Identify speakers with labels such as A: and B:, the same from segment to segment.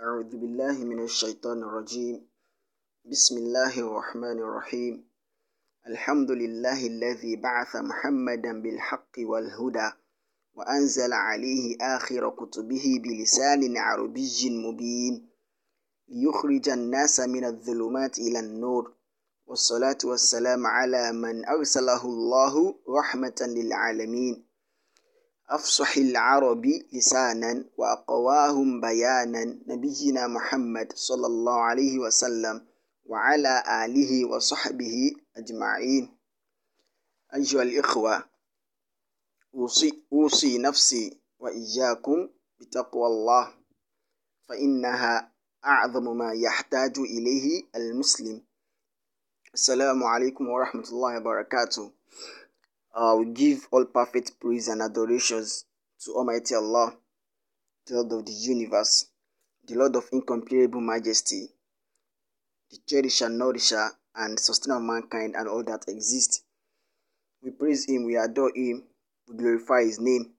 A: أعوذ بالله من الشيطان الرجيم. بسم الله الرحمن الرحيم. الحمد لله الذي بعث محمدا بالحق والهدى وأنزل عليه آخر كتبه بلسان عربي مبين ليخرج الناس من الظلمات إلى النور. والصلاة والسلام على من أرسله الله رحمة للعالمين. أفصح العرب لسانا وأقواهم بيانا نبينا محمد صلى الله عليه وسلم وعلى آله وصحبه أجمعين. أيها الإخوة أوصي, أوصي نفسي وإياكم بتقوى الله فإنها أعظم ما يحتاج إليه المسلم. السلام عليكم ورحمة الله وبركاته. Uh, we give all perfect praise and adorations to Almighty Allah, the Lord of the universe, the Lord of incomparable majesty, the cherisher, nourisher, and sustainer of mankind and all that exists. We praise Him, we adore Him, we glorify His name.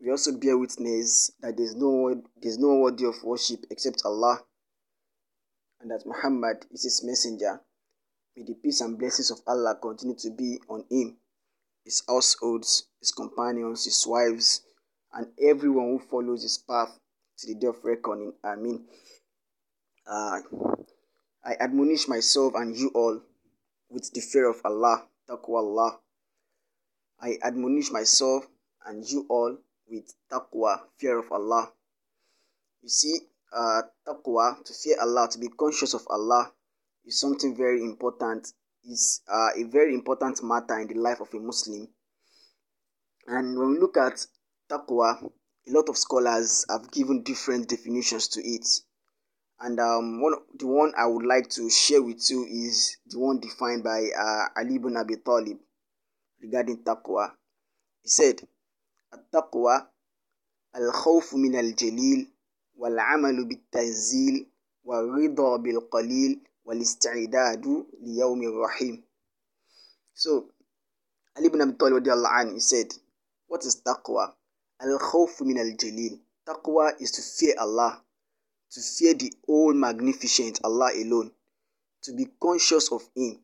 A: We also bear witness that there is no there is no worthy of worship except Allah, and that Muhammad is His messenger. May the peace and blessings of Allah continue to be on Him his households, his companions, his wives, and everyone who follows his path to the day of reckoning. I mean, uh, I admonish myself and you all with the fear of Allah, taqwa Allah. I admonish myself and you all with taqwa, fear of Allah. You see, uh, taqwa, to fear Allah, to be conscious of Allah, is something very important is uh, a very important matter in the life of a Muslim. And when we look at taqwa, a lot of scholars have given different definitions to it. And um, one the one I would like to share with you is the one defined by uh, Ali ibn Abi Talib regarding taqwa. He said, "Taqwa al-khawf min al-jalil wal-`amal bil-tanzil wal-ridha bil-qalil rahim. So, Ali ibn Abi Talib anhu, he said, What is taqwa? Al-khawf min al-jalil. Taqwa is to fear Allah, to fear the all magnificent Allah alone, to be conscious of Him.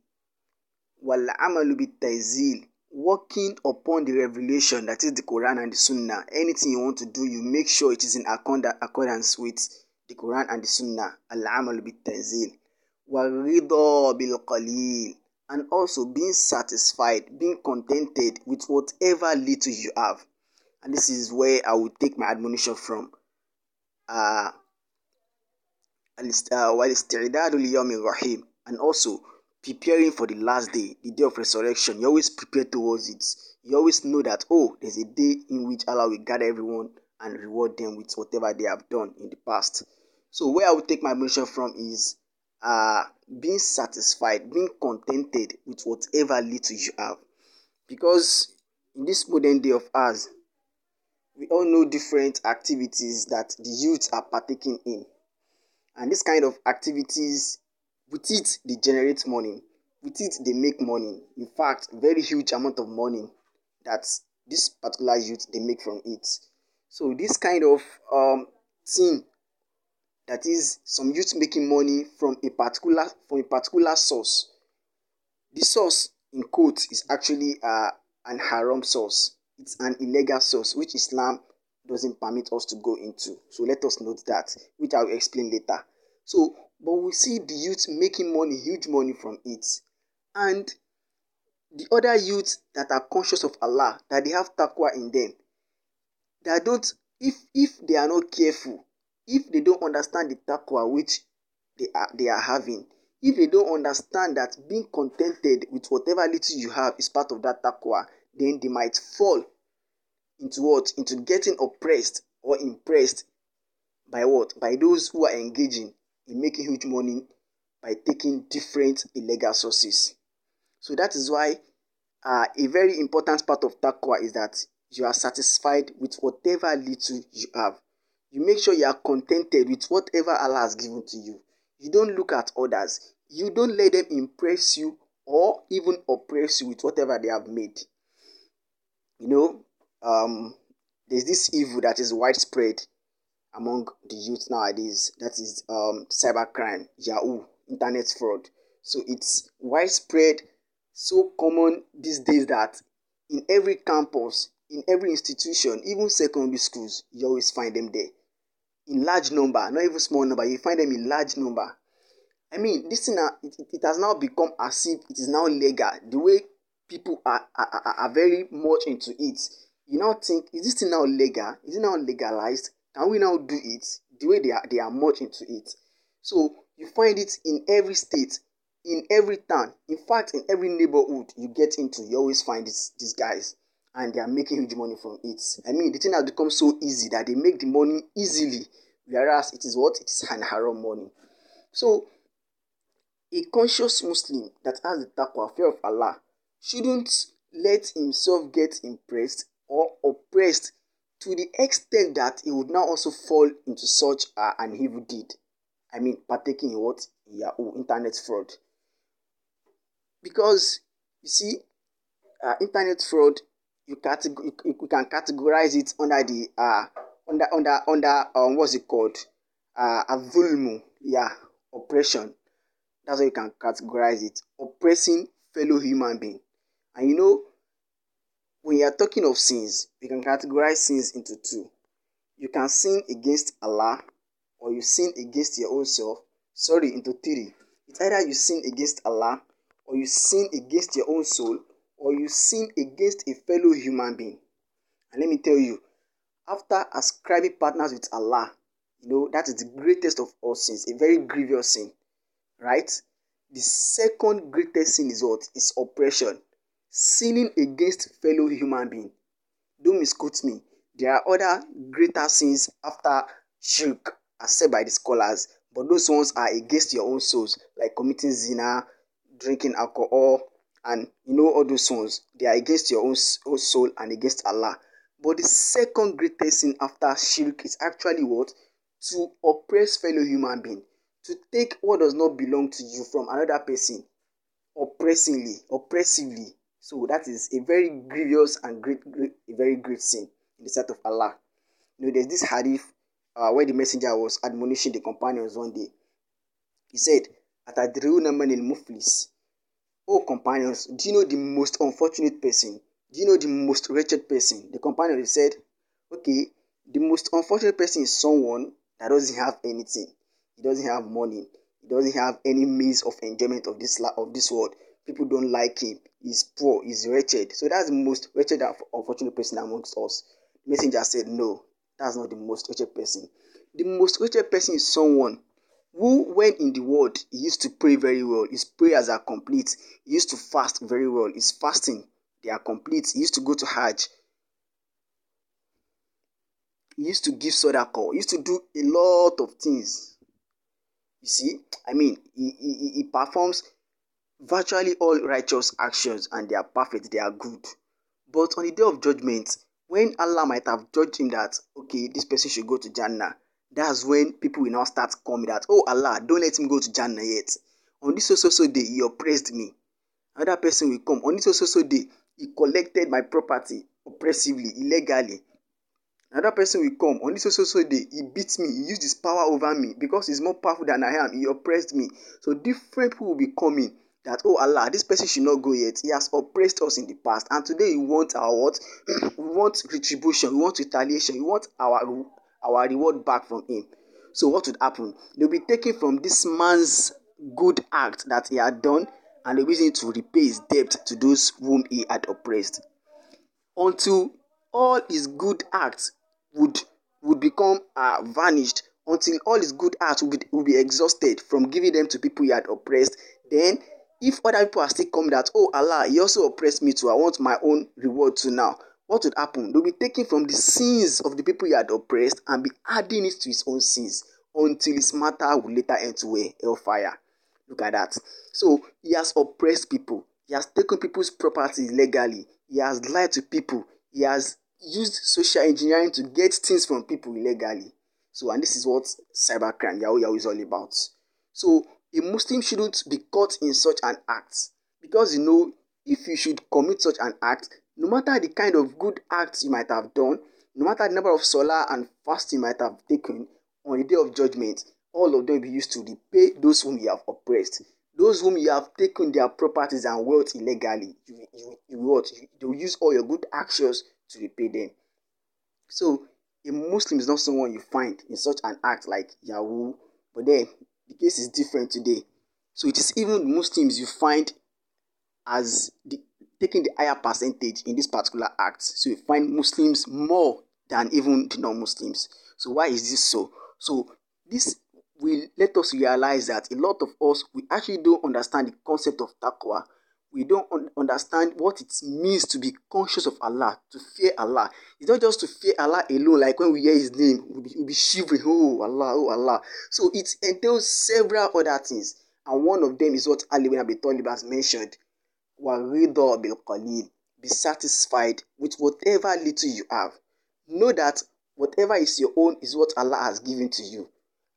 A: Wal-amalu bit-tanzil. Working upon the revelation that is the Quran and the Sunnah. Anything you want to do, you make sure it is in accordance with the Quran and the Sunnah. Al-amalu bit-tanzil وَالرِّضَى بِالْقَلِيلِ and also being satisfied, being contented with whatever little you have. And this is where I will take my admonition from. Uh, وَالِاسْتِعْدَادُ لِيَوْمِ الرَّحِيمِ and also preparing for the last day, the day of resurrection. You always prepare towards it. You always know that, oh, there's a day in which Allah will gather everyone and reward them with whatever they have done in the past. So where I will take my admonition from is uh, being satisfied, being contented with whatever little you have. Because in this modern day of ours, we all know different activities that the youth are partaking in. And this kind of activities, with it, they generate money. With it, they make money. In fact, very huge amount of money that this particular youth they make from it. So this kind of um, thing that is some youth making money from a particular from a particular source. The source in quotes is actually uh, an haram source. It's an illegal source which islam doesn't permit us to go into. So let us note that which i will explain later. So but we see the youth making money huge money from it. And the other youths that are conscious of allah that they have taqwa in them that don't if if they are not careful if they don't understand the taqwa which they are, they are having, if they don't understand that being contented with whatever little you have is part of that taqwa, then they might fall into what? Into getting oppressed or impressed by what? By those who are engaging in making huge money by taking different illegal sources. So that is why uh, a very important part of taqwa is that you are satisfied with whatever little you have you make sure you are contented with whatever Allah has given to you. You don't look at others. You don't let them impress you or even oppress you with whatever they have made. You know, um, there's this evil that is widespread among the youth nowadays. That is um, cybercrime, Yahoo, internet fraud. So it's widespread, so common these days that in every campus, in every institution, even secondary schools, you always find them there. In large number, not even small number, you find them in large number. I mean, this thing, it, it, has now become as if it is now legal. The way people are, are, are very much into it. You now think, is this thing now legal? Is it now legalized? Can we now do it the way they are, they are much into it? So you find it in every state, in every town, in fact, in every neighborhood you get into, you always find this, these guys and they are making huge money from it. I mean, the thing has become so easy that they make the money easily, whereas it is what? It is an haram money. So, a conscious Muslim that has the taqwa, fear of Allah, shouldn't let himself get impressed or oppressed to the extent that he would now also fall into such uh, an evil deed. I mean, partaking in what? Yahoo, internet fraud. Because, you see, uh, internet fraud, you, categor- you, you can categorize it under the, uh, under, under, under, um, what's it called? Uh, a vulmu, yeah, oppression. That's how you can categorize it. Oppressing fellow human being. And you know, when you are talking of sins, we can categorize sins into two. You can sin against Allah or you sin against your own self. Sorry, into three. It's either you sin against Allah or you sin against your own soul or you sin against a fellow human being. And let me tell you, after ascribing partners with Allah, you know, that is the greatest of all sins, a very grievous sin, right? The second greatest sin is what? Is oppression sinning against fellow human being. Don't misquote me. There are other greater sins after shirk, as said by the scholars, but those ones are against your own souls, like committing zina, drinking alcohol, and you know all those ones. They are against your own own soul and against Allah. But the second greatest sin after shirk is actually what? To oppress fellow human being, to take what does not belong to you from another person, oppressingly, oppressively, so that is a very grievous and great, great a very great sin in the sight of Allah. You know, there's this hadith uh, where the messenger was admonishing the companions one day. He said, Atadriuna manil muflis. Oh companions, do you know the most unfortunate person? Do you know the most wretched person? The companion said, Okay, the most unfortunate person is someone that doesn't have anything. He doesn't have money. He doesn't have any means of enjoyment of this of this world. People don't like him is poor, is wretched. So that's the most wretched and unfortunate person amongst us. The messenger said, No, that's not the most wretched person. The most wretched person is someone who, when in the world, he used to pray very well. His prayers are complete. He used to fast very well. His fasting, they are complete. He used to go to Hajj. He used to give sadaqah. He used to do a lot of things. You see, I mean, he, he, he performs virtually all righteous actions and they are perfect, they are good. But on the day of judgment, when Allah might have judged him that, okay, this person should go to Jannah, that's when people will now start coming that, oh Allah, don't let him go to Jannah yet. On this so so so day, he oppressed me. Another person will come. On this so so so day, he collected my property oppressively, illegally. Another person will come. On this so so so day, he beat me. He used his power over me because he's more powerful than I am. He oppressed me. So different people will be coming that oh Allah, this person should not go yet. He has oppressed us in the past, and today we want our what? we want retribution, we want retaliation, we want our our reward back from him. So what would happen? They'll be taken from this man's good act that he had done, and they'll be using to repay his debt to those whom he had oppressed. Until all his good acts would would become uh, vanished, until all his good acts would be, would be exhausted from giving them to people he had oppressed, then if other people are still coming that, oh Allah, He also oppressed me too, I want my own reward too now, what would happen? They'll be taking from the sins of the people He had oppressed and be adding it to His own sins until His matter will later end to a hellfire. Look at that. So He has oppressed people, He has taken people's property illegally, He has lied to people, He has used social engineering to get things from people illegally. So, and this is what cybercrime, Yahoo Yahoo is all about. So, a Muslim shouldn't be caught in such an act because you know if you should commit such an act, no matter the kind of good acts you might have done, no matter the number of salah and fasting you might have taken on the day of judgment, all of them will be used to repay those whom you have oppressed. Those whom you have taken their properties and wealth illegally, you, you, you? You, will use all your good actions to repay them. So a Muslim is not someone you find in such an act like Yahoo, but then the case is different today. So it is even Muslims you find as the, taking the higher percentage in this particular act. So you find Muslims more than even the non-Muslims. So why is this so? So this will let us realize that a lot of us we actually don't understand the concept of taqwa we don't un- understand what it means to be conscious of Allah, to fear Allah. It's not just to fear Allah alone, like when we hear His name, we'll be, we'll be shivering, oh Allah, oh Allah. So it entails several other things, and one of them is what Ali bin Abi Talib has mentioned. وَرِضَى بِالْقَلِيلِ Be satisfied with whatever little you have. Know that whatever is your own is what Allah has given to you.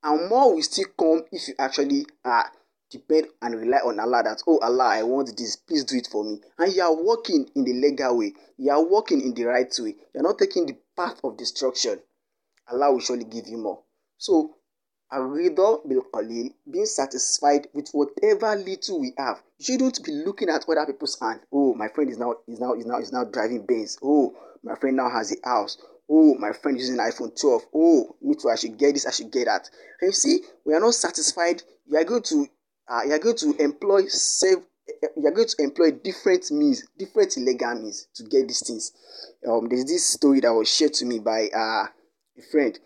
A: And more will still come if you actually are depend and rely on Allah that, oh Allah, I want this, please do it for me. And you are walking in the legal way, you are walking in the right way, you are not taking the path of destruction. Allah will surely give you more. So, Arida bil Qalil, being satisfied with whatever little we have. You shouldn't be looking at other people's hand. Oh, my friend is now is now is now is now driving Benz. Oh, my friend now has a house. Oh, my friend is using iPhone 12. Oh, me too, I should get this, I should get that. And you see, we are not satisfied. You are going to uh, you are going to employ save you are going to employ different means different illegal means to get these things um there's this story that was shared to me by uh, a friend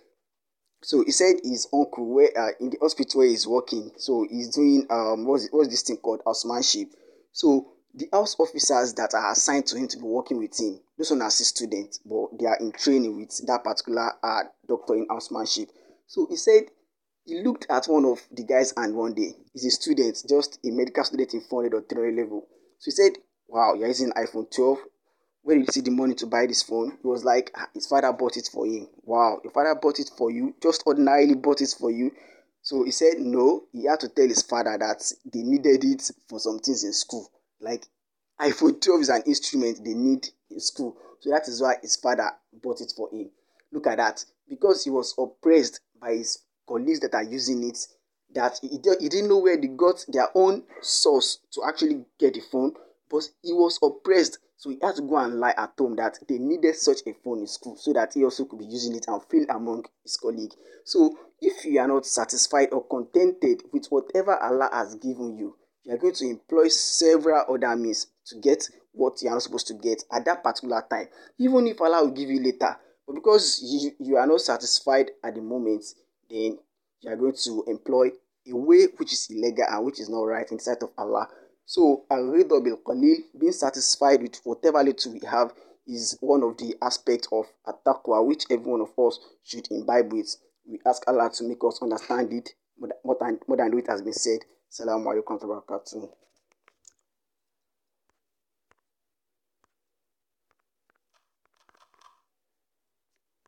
A: so he said his uncle where uh, in the hospital where he's working so he's doing um what's, what's this thing called housemanship so the house officers that are assigned to him to be working with him those one are his students but they are in training with that particular uh, doctor in housemanship so he said he looked at one of the guys and one day. He's a student, just a medical student in 400 or 300 level. So he said, Wow, you're using iPhone 12. Where did you see the money to buy this phone? He was like, ah, His father bought it for him. Wow, your father bought it for you, just ordinarily bought it for you. So he said, No, he had to tell his father that they needed it for some things in school. Like iPhone 12 is an instrument they need in school. So that is why his father bought it for him. Look at that. Because he was oppressed by his colleagues that are using it that he, he didn't know where they got their own source to actually get the phone, but he was oppressed. So he had to go and lie at home that they needed such a phone in school so that he also could be using it and feel among his colleague. So if you are not satisfied or contented with whatever Allah has given you, you are going to employ several other means to get what you are not supposed to get at that particular time, even if Allah will give you later. But because you, you are not satisfied at the moment, then you are going to employ a way which is illegal and which is not right in sight of Allah. So, al-ridha bil qalil, being satisfied with whatever little we have, is one of the aspects of at-taqwa which every one of us should imbibe with. We ask Allah to make us understand it more than, more than it has been said. Assalamu alaikum wa.